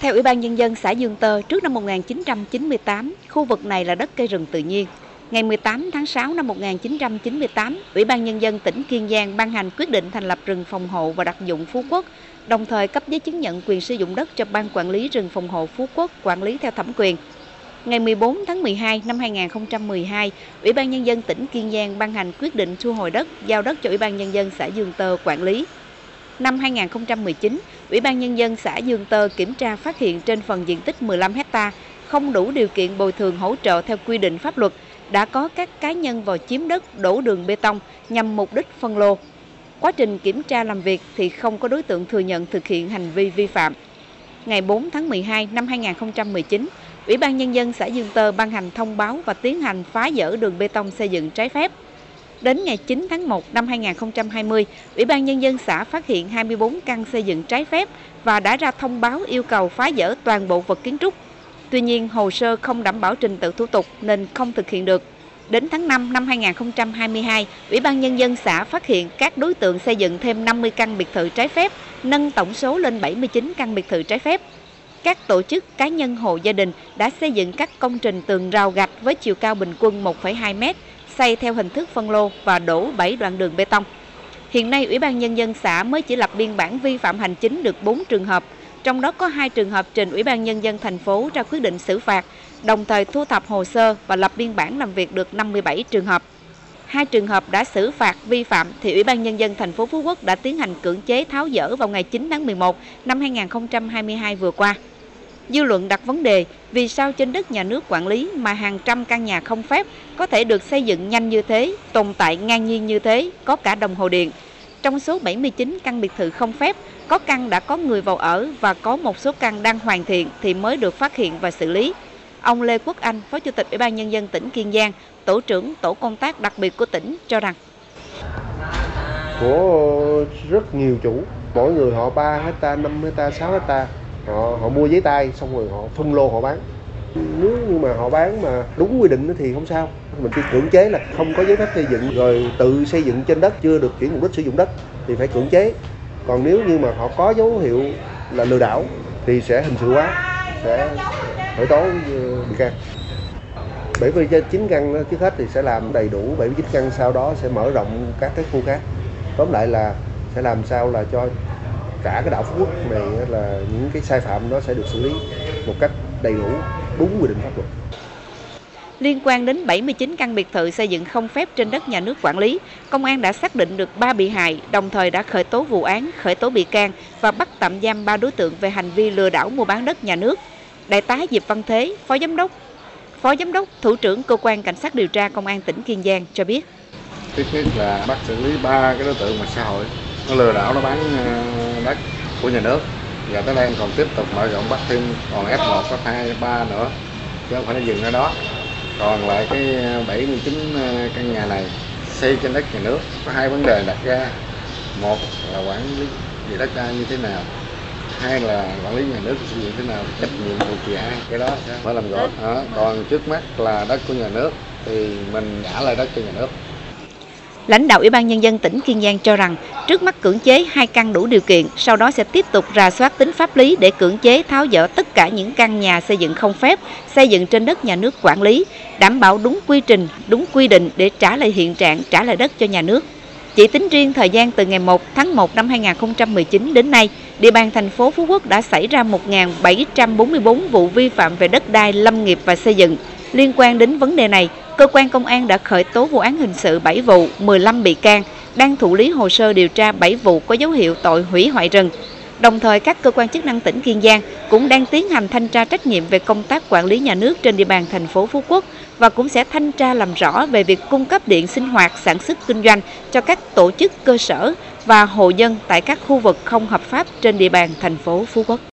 Theo Ủy ban Nhân dân xã Dương Tơ, trước năm 1998, khu vực này là đất cây rừng tự nhiên. Ngày 18 tháng 6 năm 1998, Ủy ban Nhân dân tỉnh Kiên Giang ban hành quyết định thành lập rừng phòng hộ và đặc dụng Phú Quốc, đồng thời cấp giấy chứng nhận quyền sử dụng đất cho Ban Quản lý rừng phòng hộ Phú Quốc quản lý theo thẩm quyền. Ngày 14 tháng 12 năm 2012, Ủy ban Nhân dân tỉnh Kiên Giang ban hành quyết định thu hồi đất, giao đất cho Ủy ban Nhân dân xã Dương Tơ quản lý. Năm 2019, Ủy ban Nhân dân xã Dương Tơ kiểm tra phát hiện trên phần diện tích 15 hecta không đủ điều kiện bồi thường hỗ trợ theo quy định pháp luật, đã có các cá nhân vào chiếm đất đổ đường bê tông nhằm mục đích phân lô. Quá trình kiểm tra làm việc thì không có đối tượng thừa nhận thực hiện hành vi vi phạm. Ngày 4 tháng 12 năm 2019, Ủy ban Nhân dân xã Dương Tơ ban hành thông báo và tiến hành phá dỡ đường bê tông xây dựng trái phép. Đến ngày 9 tháng 1 năm 2020, Ủy ban Nhân dân xã phát hiện 24 căn xây dựng trái phép và đã ra thông báo yêu cầu phá dỡ toàn bộ vật kiến trúc. Tuy nhiên, hồ sơ không đảm bảo trình tự thủ tục nên không thực hiện được. Đến tháng 5 năm 2022, Ủy ban Nhân dân xã phát hiện các đối tượng xây dựng thêm 50 căn biệt thự trái phép, nâng tổng số lên 79 căn biệt thự trái phép. Các tổ chức cá nhân hộ gia đình đã xây dựng các công trình tường rào gạch với chiều cao bình quân 1,2 m, xây theo hình thức phân lô và đổ 7 đoạn đường bê tông. Hiện nay, Ủy ban Nhân dân xã mới chỉ lập biên bản vi phạm hành chính được 4 trường hợp, trong đó có hai trường hợp trình Ủy ban Nhân dân thành phố ra quyết định xử phạt, đồng thời thu thập hồ sơ và lập biên bản làm việc được 57 trường hợp. Hai trường hợp đã xử phạt vi phạm thì Ủy ban Nhân dân thành phố Phú Quốc đã tiến hành cưỡng chế tháo dỡ vào ngày 9 tháng 11 năm 2022 vừa qua. Dư luận đặt vấn đề vì sao trên đất nhà nước quản lý mà hàng trăm căn nhà không phép có thể được xây dựng nhanh như thế, tồn tại ngang nhiên như thế, có cả đồng hồ điện. Trong số 79 căn biệt thự không phép, có căn đã có người vào ở và có một số căn đang hoàn thiện thì mới được phát hiện và xử lý. Ông Lê Quốc Anh, Phó Chủ tịch Ủy ban Nhân dân tỉnh Kiên Giang, Tổ trưởng Tổ công tác đặc biệt của tỉnh cho rằng Của rất nhiều chủ, mỗi người họ 3 hecta, 5 hecta, 6 hecta họ họ mua giấy tay xong rồi họ phân lô họ bán. Nếu như mà họ bán mà đúng quy định thì không sao. Mình chỉ cưỡng chế là không có giấy phép xây dựng, rồi tự xây dựng trên đất, chưa được chuyển mục đích sử dụng đất thì phải cưỡng chế. Còn nếu như mà họ có dấu hiệu là lừa đảo thì sẽ hình sự hóa, sẽ khởi tố ờ, bị can. 79 căn trước hết thì sẽ làm đầy đủ 79 căn, sau đó sẽ mở rộng các cái khu khác. Tóm lại là sẽ làm sao là cho cả cái đảo Phú Quốc này là những cái sai phạm đó sẽ được xử lý một cách đầy đủ đúng quy định pháp luật. Liên quan đến 79 căn biệt thự xây dựng không phép trên đất nhà nước quản lý, công an đã xác định được 3 bị hại, đồng thời đã khởi tố vụ án, khởi tố bị can và bắt tạm giam 3 đối tượng về hành vi lừa đảo mua bán đất nhà nước. Đại tá Diệp Văn Thế, Phó Giám đốc, Phó Giám đốc, Thủ trưởng Cơ quan Cảnh sát điều tra Công an tỉnh Kiên Giang cho biết. Thứ nhất là bắt xử lý ba cái đối tượng ngoài xã hội nó lừa đảo nó bán ờ, đất của nhà nước. Và tới đây còn tiếp tục mở rộng bắt thêm còn F1 có 2 3 nữa chứ không phải nó dừng ở đó. Còn lại cái 79 ờ, căn nhà này xây trên đất nhà nước có hai vấn đề đặt ra. Một là quản lý về đất đai như thế nào hai là quản lý nhà nước sử dụng thế nào trách nhiệm thuộc về ai cái đó phải làm rõ. Đó. còn trước mắt là đất của nhà nước thì mình trả lại đất cho nhà nước Lãnh đạo Ủy ban Nhân dân tỉnh Kiên Giang cho rằng, trước mắt cưỡng chế hai căn đủ điều kiện, sau đó sẽ tiếp tục rà soát tính pháp lý để cưỡng chế tháo dỡ tất cả những căn nhà xây dựng không phép, xây dựng trên đất nhà nước quản lý, đảm bảo đúng quy trình, đúng quy định để trả lại hiện trạng, trả lại đất cho nhà nước. Chỉ tính riêng thời gian từ ngày 1 tháng 1 năm 2019 đến nay, địa bàn thành phố Phú Quốc đã xảy ra 1.744 vụ vi phạm về đất đai, lâm nghiệp và xây dựng. Liên quan đến vấn đề này, cơ quan công an đã khởi tố vụ án hình sự 7 vụ, 15 bị can, đang thụ lý hồ sơ điều tra 7 vụ có dấu hiệu tội hủy hoại rừng. Đồng thời, các cơ quan chức năng tỉnh Kiên Giang cũng đang tiến hành thanh tra trách nhiệm về công tác quản lý nhà nước trên địa bàn thành phố Phú Quốc và cũng sẽ thanh tra làm rõ về việc cung cấp điện sinh hoạt, sản xuất kinh doanh cho các tổ chức cơ sở và hộ dân tại các khu vực không hợp pháp trên địa bàn thành phố Phú Quốc.